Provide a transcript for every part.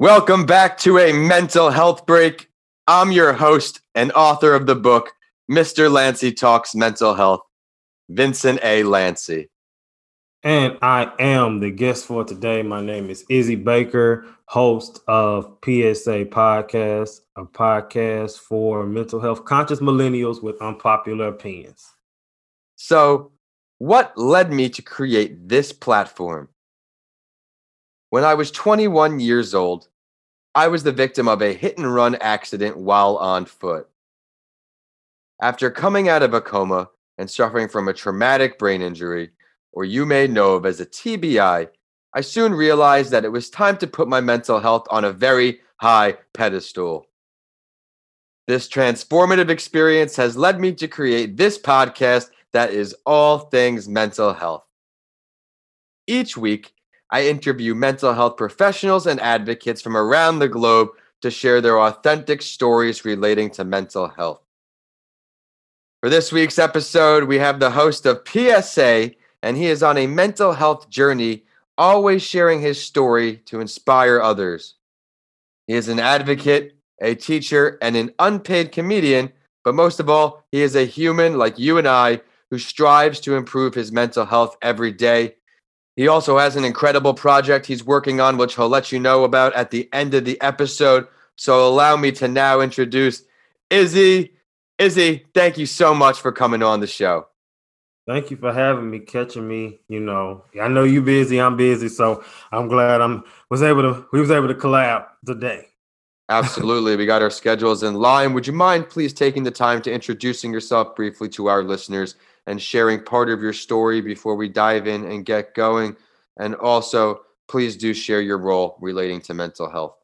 Welcome back to a mental health break. I'm your host and author of the book, Mr. Lanci Talks Mental Health, Vincent A. Lanci. And I am the guest for today. My name is Izzy Baker, host of PSA Podcast, a podcast for mental health conscious millennials with unpopular opinions. So, what led me to create this platform? When I was 21 years old, I was the victim of a hit and run accident while on foot. After coming out of a coma and suffering from a traumatic brain injury, or you may know of as a TBI, I soon realized that it was time to put my mental health on a very high pedestal. This transformative experience has led me to create this podcast that is all things mental health. Each week, I interview mental health professionals and advocates from around the globe to share their authentic stories relating to mental health. For this week's episode, we have the host of PSA, and he is on a mental health journey, always sharing his story to inspire others. He is an advocate, a teacher, and an unpaid comedian, but most of all, he is a human like you and I who strives to improve his mental health every day he also has an incredible project he's working on, which he'll let you know about at the end of the episode. So allow me to now introduce Izzy. Izzy, thank you so much for coming on the show. Thank you for having me, catching me. You know, I know you busy, I'm busy, so I'm glad I'm was able to we was able to collab today. Absolutely. we got our schedules in line. Would you mind please taking the time to introducing yourself briefly to our listeners and sharing part of your story before we dive in and get going. And also, please do share your role relating to mental health.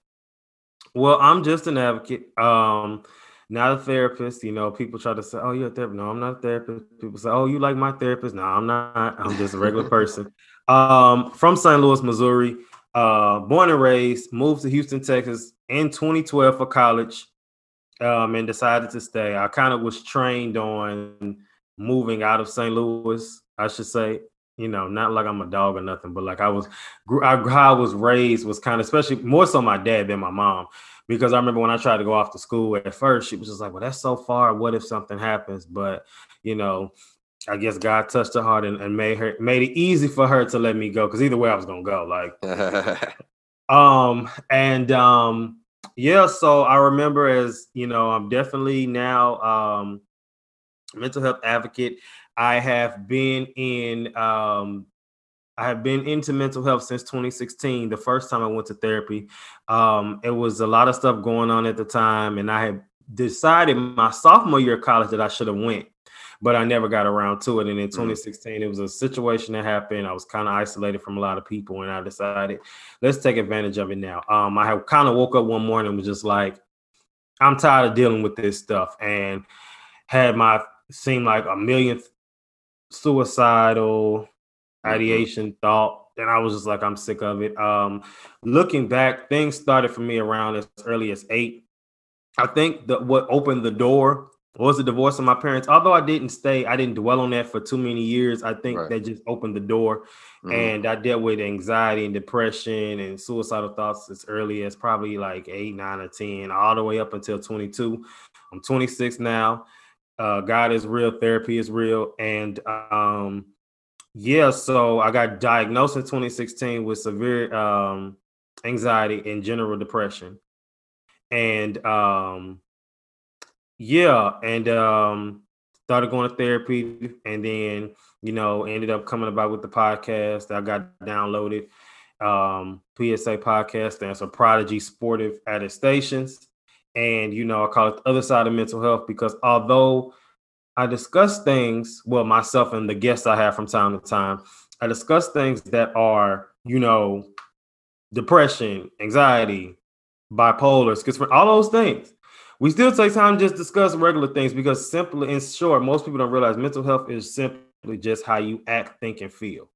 Well, I'm just an advocate, um, not a therapist. You know, people try to say, "Oh, you're a therapist." No, I'm not a therapist. People say, "Oh, you like my therapist?" No, I'm not. I'm just a regular person. Um, from St. Louis, Missouri. Uh, born and raised. Moved to Houston, Texas in 2012 for college, um, and decided to stay. I kind of was trained on moving out of St. Louis, I should say. You know, not like I'm a dog or nothing, but like I was, I, how I was raised was kind of, especially more so my dad than my mom, because I remember when I tried to go off to school at first, she was just like, "Well, that's so far. What if something happens?" But you know, I guess God touched her heart and, and made her made it easy for her to let me go, because either way I was gonna go. Like, um, and um, yeah. So I remember as you know, I'm definitely now um mental health advocate. I have been in um, I have been into mental health since 2016. The first time I went to therapy, um, it was a lot of stuff going on at the time, and I had decided my sophomore year of college that I should have went, but I never got around to it. And in 2016, mm. it was a situation that happened. I was kind of isolated from a lot of people, and I decided let's take advantage of it now. Um, I have kind of woke up one morning and was just like, I'm tired of dealing with this stuff, and had my seemed like a millionth suicidal mm-hmm. ideation thought and I was just like, I'm sick of it. Um, looking back, things started for me around as early as eight. I think that what opened the door was the divorce of my parents. Although I didn't stay, I didn't dwell on that for too many years. I think right. that just opened the door. Mm-hmm. And I dealt with anxiety and depression and suicidal thoughts as early as probably like eight, nine, or 10, all the way up until 22. I'm 26 now uh, God is real, therapy is real, and um, yeah, so I got diagnosed in 2016 with severe um, anxiety and general depression, and um, yeah, and um, started going to therapy, and then you know ended up coming about with the podcast. I got downloaded. Um, PSA podcast and some Prodigy Sportive Attestations and you know, I call it the other side of mental health because although I discuss things, well, myself and the guests I have from time to time, I discuss things that are, you know, depression, anxiety, bipolar, schizophrenia, all those things. We still take time to just discuss regular things because simply in short, most people don't realize mental health is simply just how you act, think, and feel.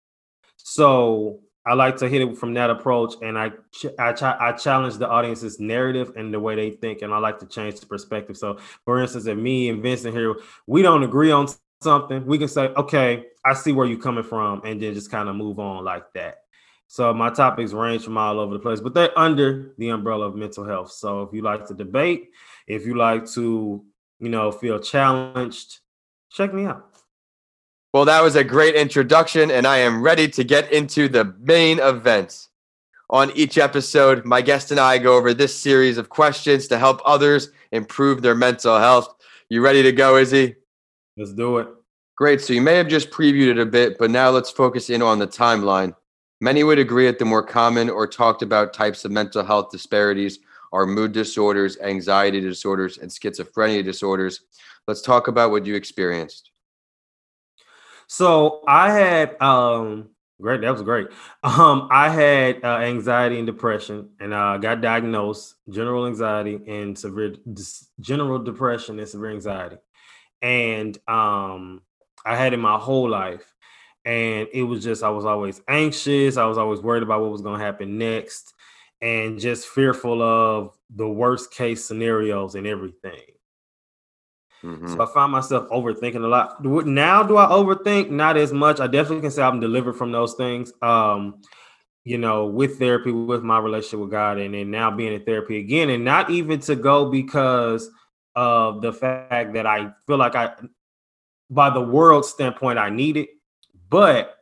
So I like to hit it from that approach, and I I, I challenge the audience's narrative and the way they think, and I like to change the perspective. So, for instance, if me and Vincent here we don't agree on something, we can say, "Okay, I see where you're coming from," and then just kind of move on like that. So my topics range from all over the place, but they're under the umbrella of mental health. So if you like to debate, if you like to, you know, feel challenged, check me out. Well, that was a great introduction, and I am ready to get into the main events. On each episode, my guest and I go over this series of questions to help others improve their mental health. You ready to go, Izzy? Let's do it. Great. So you may have just previewed it a bit, but now let's focus in on the timeline. Many would agree that the more common or talked about types of mental health disparities are mood disorders, anxiety disorders, and schizophrenia disorders. Let's talk about what you experienced. So I had um great that was great. Um I had uh, anxiety and depression and I uh, got diagnosed general anxiety and severe general depression and severe anxiety. And um I had it my whole life and it was just I was always anxious, I was always worried about what was going to happen next and just fearful of the worst case scenarios and everything. Mm-hmm. So I find myself overthinking a lot. Now, do I overthink? Not as much. I definitely can say I'm delivered from those things. Um, you know, with therapy, with my relationship with God, and then now being in therapy again, and not even to go because of the fact that I feel like I, by the world standpoint, I need it, but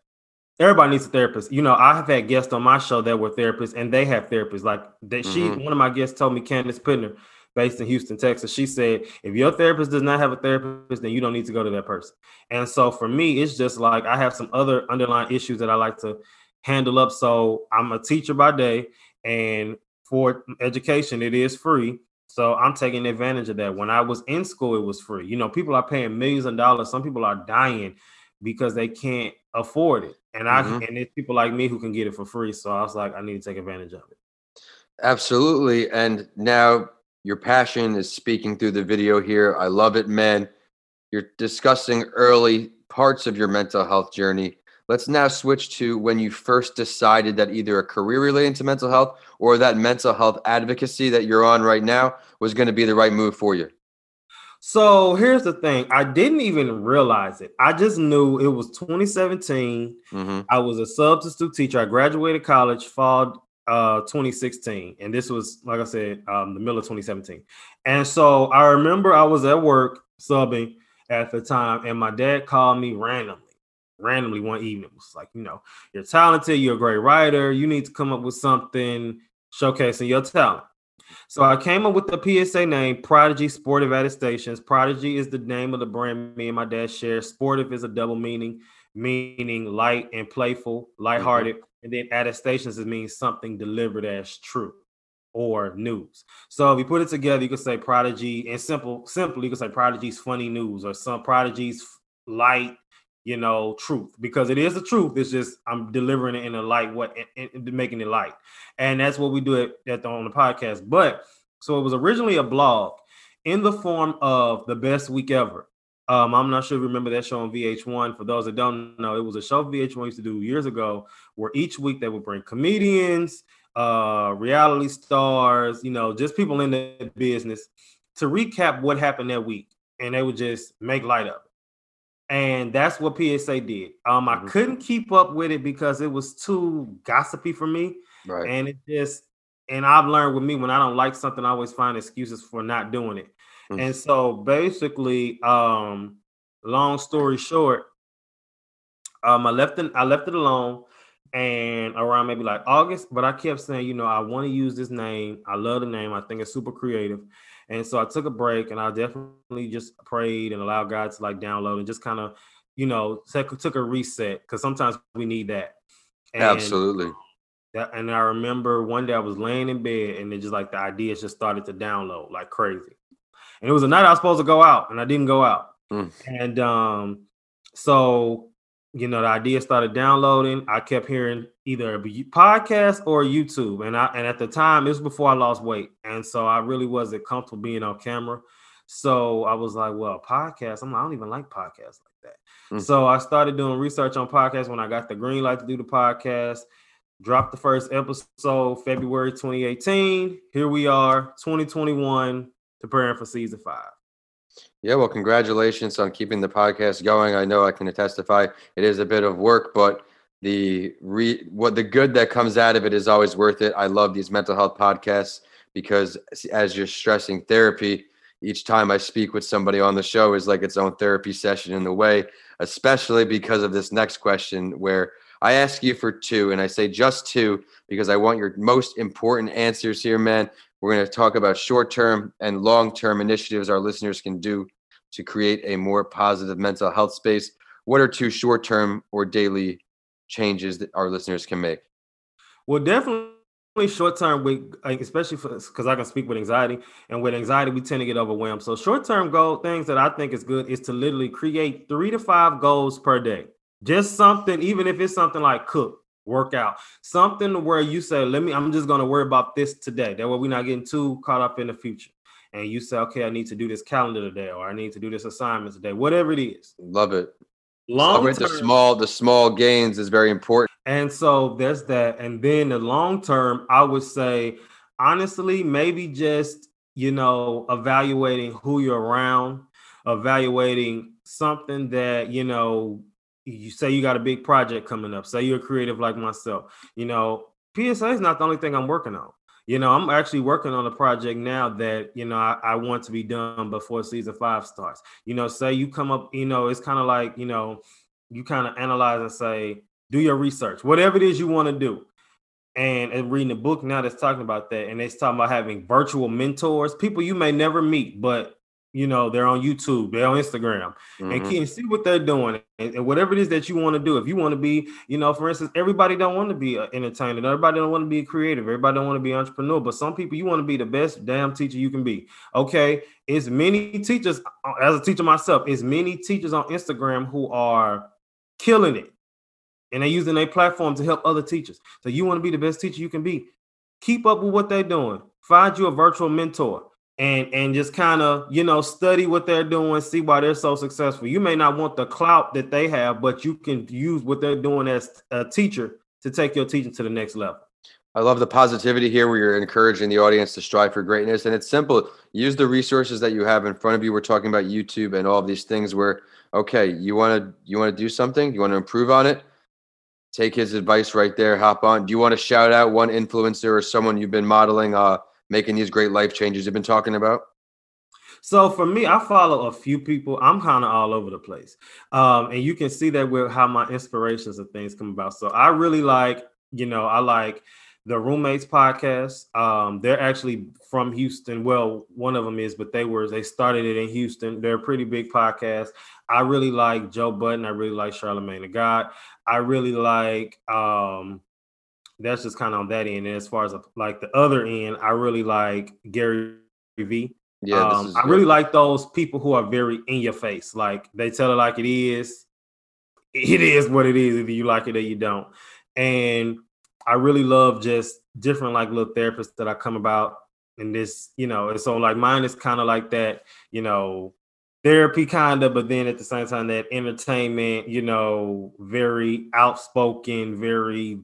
everybody needs a therapist. You know, I have had guests on my show that were therapists, and they have therapists. Like that, mm-hmm. she, one of my guests told me, Candace Pittner, based in Houston, Texas. She said, if your therapist does not have a therapist, then you don't need to go to that person. And so for me, it's just like I have some other underlying issues that I like to handle up. So I'm a teacher by day, and for education, it is free. So I'm taking advantage of that. When I was in school, it was free. You know, people are paying millions of dollars. Some people are dying because they can't afford it. And I mm-hmm. and it's people like me who can get it for free. So I was like, I need to take advantage of it. Absolutely. And now your passion is speaking through the video here. I love it, man. You're discussing early parts of your mental health journey. Let's now switch to when you first decided that either a career related to mental health or that mental health advocacy that you're on right now was going to be the right move for you. So here's the thing I didn't even realize it. I just knew it was 2017. Mm-hmm. I was a substitute teacher. I graduated college fall uh 2016 and this was like i said um the middle of 2017 and so i remember i was at work subbing at the time and my dad called me randomly randomly one evening it was like you know you're talented you're a great writer you need to come up with something showcasing your talent. So i came up with the psa name prodigy sportive attestations. Prodigy is the name of the brand me and my dad share. Sportive is a double meaning meaning light and playful lighthearted mm-hmm and then attestations means something delivered as true or news. So if you put it together, you could say prodigy and simple, simply you could say prodigy's funny news or some prodigy's light, you know, truth because it is the truth. It's just I'm delivering it in a light, what and, and making it light, and that's what we do it at the, on the podcast. But so it was originally a blog in the form of the best week ever. Um, I'm not sure if you remember that show on VH1. For those that don't know, it was a show VH1 used to do years ago where each week they would bring comedians, uh, reality stars, you know, just people in the business to recap what happened that week. And they would just make light of it. And that's what PSA did. Um, I mm-hmm. couldn't keep up with it because it was too gossipy for me. Right. And it just, and I've learned with me when I don't like something, I always find excuses for not doing it. Mm-hmm. And so basically, um, long story short, um, I left it, I left it alone and around maybe like August, but I kept saying, you know, I want to use this name. I love the name. I think it's super creative. And so I took a break and I definitely just prayed and allowed God to like download and just kind of, you know, took, took a reset because sometimes we need that. And Absolutely. That, and I remember one day I was laying in bed and it just like the ideas just started to download like crazy and it was a night I was supposed to go out, and I didn't go out. Mm. And um, so you know, the idea started downloading. I kept hearing either a podcast or YouTube, and I and at the time it was before I lost weight, and so I really wasn't comfortable being on camera. So I was like, well, podcast. I'm like, I don't even like podcasts like that. Mm. So I started doing research on podcasts when I got the green light to do the podcast. Dropped the first episode February 2018. Here we are, 2021 preparing for season five. Yeah, well, congratulations on keeping the podcast going. I know I can testify it is a bit of work, but the re what the good that comes out of it is always worth it. I love these mental health podcasts because as you're stressing therapy, each time I speak with somebody on the show is like its own therapy session in a way, especially because of this next question where I ask you for two and I say just two because I want your most important answers here, man. We're going to talk about short term and long term initiatives our listeners can do to create a more positive mental health space. What are two short term or daily changes that our listeners can make? Well, definitely short term with especially because I can speak with anxiety and with anxiety we tend to get overwhelmed. So short term goal things that I think is good is to literally create three to five goals per day. Just something, even if it's something like cook, work out, something where you say, "Let me," I'm just going to worry about this today. That way we're not getting too caught up in the future. And you say, "Okay, I need to do this calendar today, or I need to do this assignment today, whatever it is." Love it. Long term, the small the small gains is very important. And so there's that. And then the long term, I would say, honestly, maybe just you know evaluating who you're around, evaluating something that you know you say you got a big project coming up. Say you're creative like myself. You know, PSA is not the only thing I'm working on. You know, I'm actually working on a project now that, you know, I, I, want to be done before season five starts. You know, say you come up, you know, it's kind of like, you know, you kind of analyze and say, do your research, whatever it is you want to do. And, and reading a book now that's talking about that, and it's talking about having virtual mentors, people you may never meet, but you know they're on youtube they're on instagram mm-hmm. and can see what they're doing and, and, whatever it is that you want to do. If you want to be you know for instance everybody don't want to be an entertainer everybody don't want to be creative everybody don't want to be an entrepreneur but some people you want to be the best damn teacher you can be okay? It's many teachers uh, as a teacher myself it's many teachers on instagram who are killing it and they're using their platform to help other teachers. So you want to be the best teacher you can be. Keep up with what they're doing. Find you a virtual mentor and and just kind of you know study what they're doing see why they're so successful. You may not want the clout that they have but you can use what they're doing as a teacher to take your teaching to the next level. I love the positivity here where you're encouraging the audience to strive for greatness. And it's simple. Use the resources that you have in front of you. We're talking about youtube and all of these things where okay you want to you want to do something? You want to improve on it? Take his advice right there. Hop on. Do you want to shout out one influencer or someone you've been modeling uh making these great life changes you've been talking about? So for me, I follow a few people. I'm kind of all over the place, um, and you can see that with how my inspirations and things come about. So I really like, you know, I like the roommates podcast. Um, they're actually from Houston. Well, one of them is, but they were they started it in Houston. They're a pretty big podcast. I really like Joe Budden I really like Charlamagne tha God. I really like um, that's just kind of on that end. And as far as like the other end, I really like Gary V. Yeah, um, I really like those people who are very in your face. Like they tell it like it is. It is what it is, either you like it or you don't. And I really love just different like little therapists that I come about in this, you know. And so like mine is kind of like that, you know, therapy kind of, but then at the same time that entertainment, you know, very outspoken, very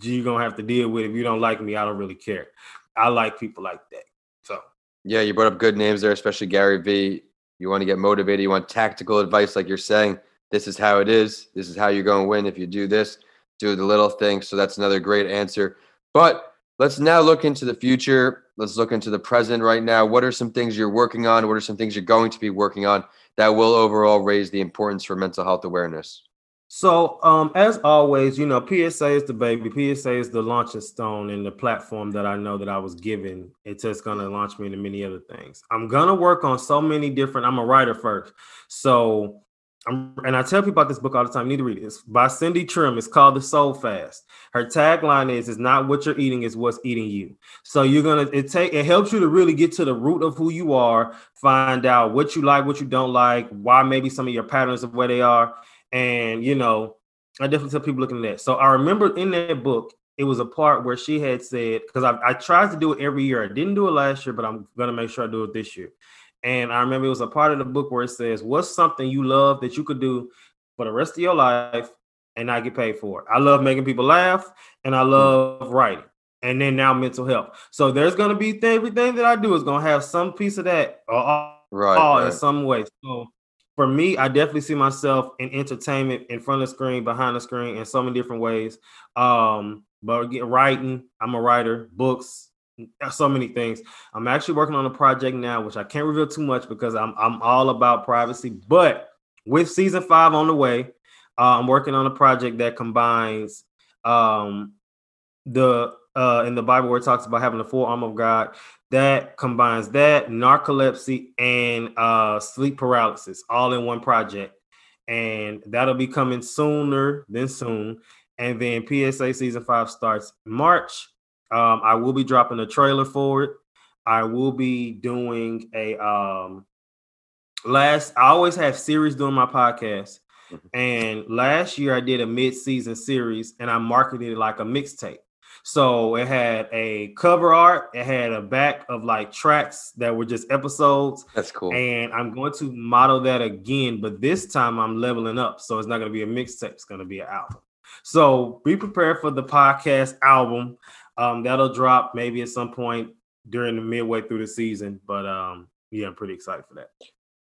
you're gonna have to deal with. If you don't like me, I don't really care. I like people like that. So yeah, you brought up good names there, especially Gary V. You want to get motivated, you want tactical advice, like you're saying. This is how it is. This is how you're going to win if you do this. Do the little things. So that's another great answer. But let's now look into the future. Let's look into the present right now. What are some things you're working on? What are some things you're going to be working on that will overall raise the importance for mental health awareness? So, um, as always, you know, PSA is the baby. PSA is the launching stone and the platform that I know that I was given. It's just going to launch me into many other things. I'm to work on so many different. I'm a writer first, so I'm, and I tell people about this book all the time. You need to read it. It's by Cindy Trimm. It's called The Soul Fast. Her tagline is: "It's not what you're eating; it's what's eating you." So you're gonna it take it helps you to really get to the root of who you are, find out what you like, what you don't like, why maybe some of your patterns of where they are and you know, I definitely tell people looking at that. So I remember in that book, it was a part where she had said, because I, I tried to do it every year. I didn't do it last year, but I'm gonna make sure I do it this year. And I remember it was a part of the book where it says, What's something you love that you could do for the rest of your life and not get paid for it? I love making people laugh and I hmm. love writing. And then now mental health. So there's gonna be th- everything that I do is gonna have some piece of that or all, right, all right. in some way. So for me, I definitely see myself in entertainment, in front of the screen, behind the screen, in so many different ways. Um, but again, writing, I'm a writer, books, so many things. I'm actually working on a project now, which I can't reveal too much because I'm I'm all about privacy. But with season five on the way, uh, I'm working on a project that combines um, the uh, in the Bible where it talks about having the full arm of God. That combines that narcolepsy and uh, sleep paralysis all in one project, and that'll be coming sooner than soon. And then PSA season five starts March. Um, I will be dropping a trailer for it. I will be doing a um last I always have series doing my podcast. Mm-hmm. And last year I did a mid-season series and I marketed it like a mixtape. So it had a cover art, it had a back of like tracks that were just episodes. That's cool. And I'm going to model that again, but this time I'm leveling up. So it's not going to be a mixtape, it's going to be an album. So be prepared for the podcast album. Um, that'll drop maybe at some point during the midway through the season. But um, yeah, I'm pretty excited for that.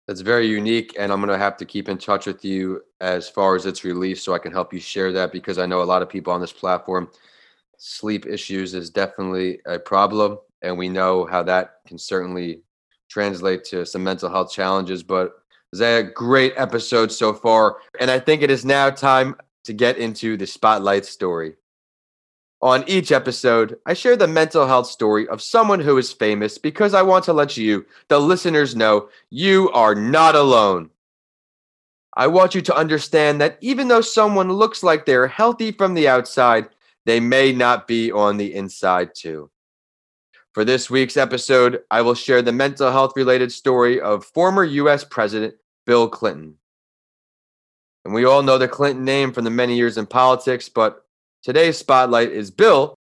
That's very unique, and I'm gonna have to keep in touch with you as far as its release, so I can help you share that because I know a lot of people on this platform sleep issues is definitely a problem, and we know how that can certainly translate to some mental health challenges. But it's a great episode so far, and I think it is now time to get into the spotlight story. On each episode, I share the mental health story of someone who is famous because I want to let you, the listeners, know you are not alone. I want you to understand that even though someone looks like they're healthy from the outside, they may not be on the inside too. For this week's episode, I will share the mental health related story of former US President Bill Clinton. And we all know the Clinton name from the many years in politics, but Today's spotlight is Bill.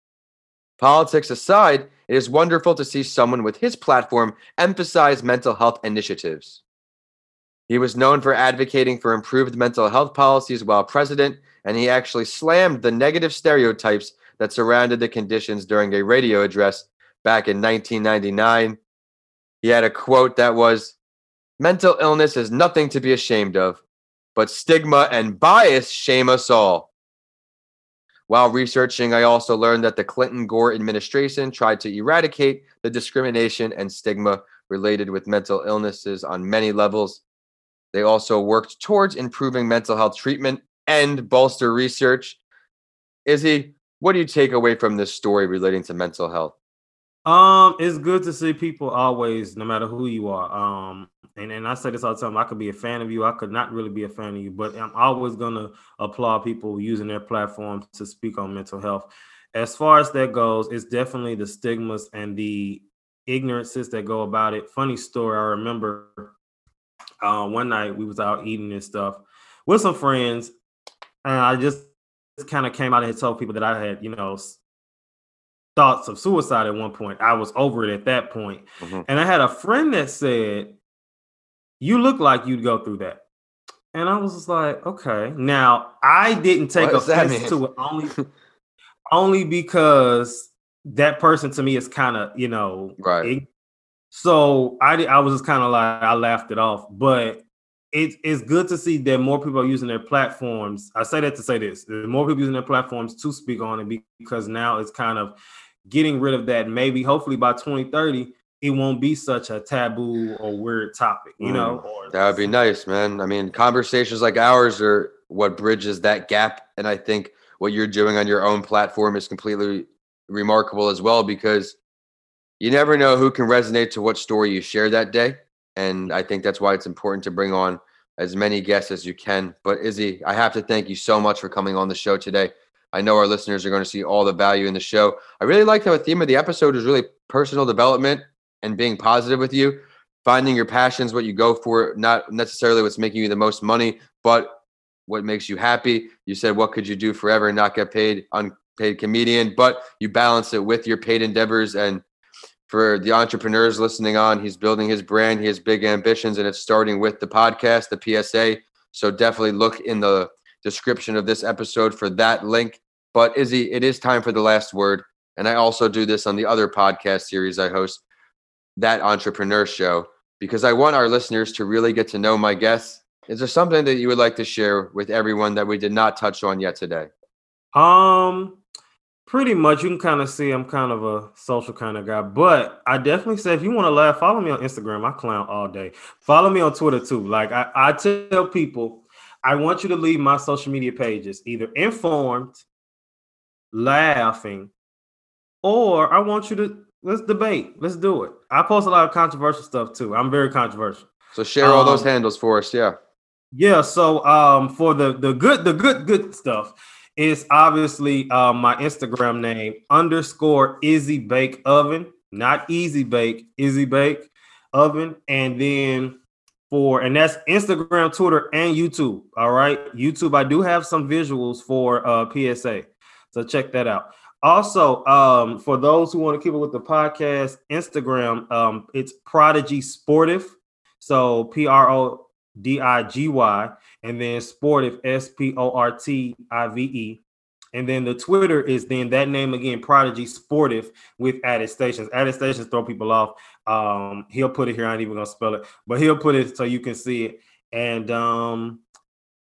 Politics aside, it is wonderful to see someone with his platform emphasize mental health initiatives. He was known for advocating for improved mental health policies while president, and he actually slammed the negative stereotypes that surrounded the conditions during a radio address back in 1999. He had a quote that was Mental illness is nothing to be ashamed of, but stigma and bias shame us all. While researching, I also learned that the Clinton Gore administration tried to eradicate the discrimination and stigma related with mental illnesses on many levels. They also worked towards improving mental health treatment and bolster research. Izzy, what do you take away from this story relating to mental health? Um, it's good to see people always, no matter who you are. Um, and, and I say this all the time, I could be a fan of you, I could not really be a fan of you, but I'm always gonna applaud people using their platforms to speak on mental health. As far as that goes, it's definitely the stigmas and the ignorances that go about it. Funny story, I remember uh, one night we was out eating and stuff with some friends, and I just kind of came out and told people that I had, you know, thoughts of suicide at one point. I was over it at that point. Mm-hmm. And I had a friend that said, You look like you'd go through that. And I was just like, okay. Now I didn't take offense to it only only because that person to me is kind of, you know, right. so I I was just kind of like I laughed it off. But it, it's good to see that more people are using their platforms. I say that to say this: more people using their platforms to speak on it because now it's kind of getting rid of that. Maybe hopefully by 2030, it won't be such a taboo or weird topic, you mm, know? that would be nice, man. I mean, conversations like ours are what bridges that gap. And I think what you're doing on your own platform is completely remarkable as well because you never know who can resonate to what story you share that day. And I think that's why it's important to bring on as many guests as you can. But Izzy, I have to thank you so much for coming on the show today. I know our listeners are going to see all the value in the show. I really like how the theme of the episode is really personal development and being positive with you, finding your passions, what you go for, not necessarily what's making you the most money, but what makes you happy. You said, What could you do forever and not get paid? Unpaid comedian, but you balance it with your paid endeavors. And for the entrepreneurs listening on, he's building his brand. He has big ambitions, and it's starting with the podcast, the PSA. So definitely look in the description of this episode for that link. But Izzy, it is time for the last word. And I also do this on the other podcast series I host, That Entrepreneur Show, because I want our listeners to really get to know my guests Is there something that you would like to share with everyone that we did not touch on yet today? Um, pretty much. You can kind of see I'm kind of a social kind of guy, but I definitely say if you want to laugh, follow me on Instagram. I clown all day. Follow me on Twitter too. Like I, I tell people, I want you to leave my social media pages either informed, laughing, or I want you to let's debate. Let's do it. I post a lot of controversial stuff too. I'm very controversial. So share all um, those handles for us. Yeah. Yeah. So um for the the good the good good stuff is obviously um my Instagram name underscore Izzy Bake Oven, not Easy Bake, Izzy Bake Oven, and then for and that's Instagram, Twitter, and YouTube. All right, YouTube. I do have some visuals for uh PSA, so check that out. Also, um, for those who want to keep it with the podcast, Instagram, um, it's Prodigy Sportive. So P R O D I G Y, and then Sportive S P O R T I V E. And then the Twitter is then that name again, Prodigy Sportive with added stations. Added stations throw people off. Um, he'll put it here. I ain't even gonna spell it, but he'll put it so you can see it. And um,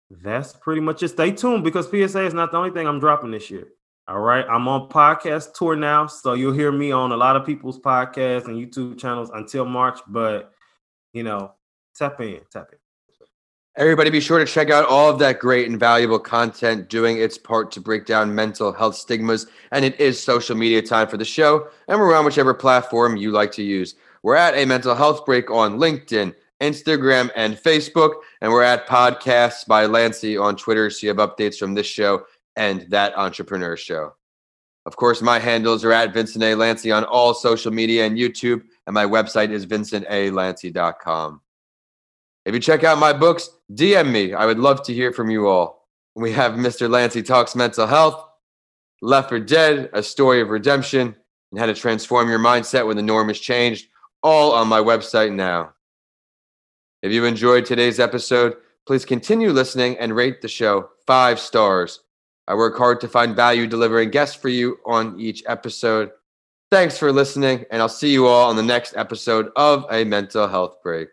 that's pretty much it. Stay tuned because PSA is not the only thing I'm dropping this year. All right. I'm on podcast tour now. So you'll hear me on a lot of people's podcasts and YouTube channels until March. But, you know, tap in, tap in. Everybody, be sure to check out all of that great and valuable content doing its part to break down mental health stigmas. And it is social media time for the show. And we're on whichever platform you like to use. We're at a mental health break on LinkedIn, Instagram, and Facebook. And we're at Podcasts by Lanci on Twitter. So you have updates from this show and that entrepreneur show. Of course, my handles are at Vincent A. Lanci on all social media and YouTube, and my website is vincentalanci.com. If you check out my books, DM me. I would love to hear from you all. We have Mr. Lanci Talks Mental Health, Left for Dead, A Story of Redemption, and How to Transform Your Mindset When the Norm is Changed, all on my website now. If you enjoyed today's episode, please continue listening and rate the show five stars I work hard to find value delivering guests for you on each episode. Thanks for listening, and I'll see you all on the next episode of A Mental Health Break.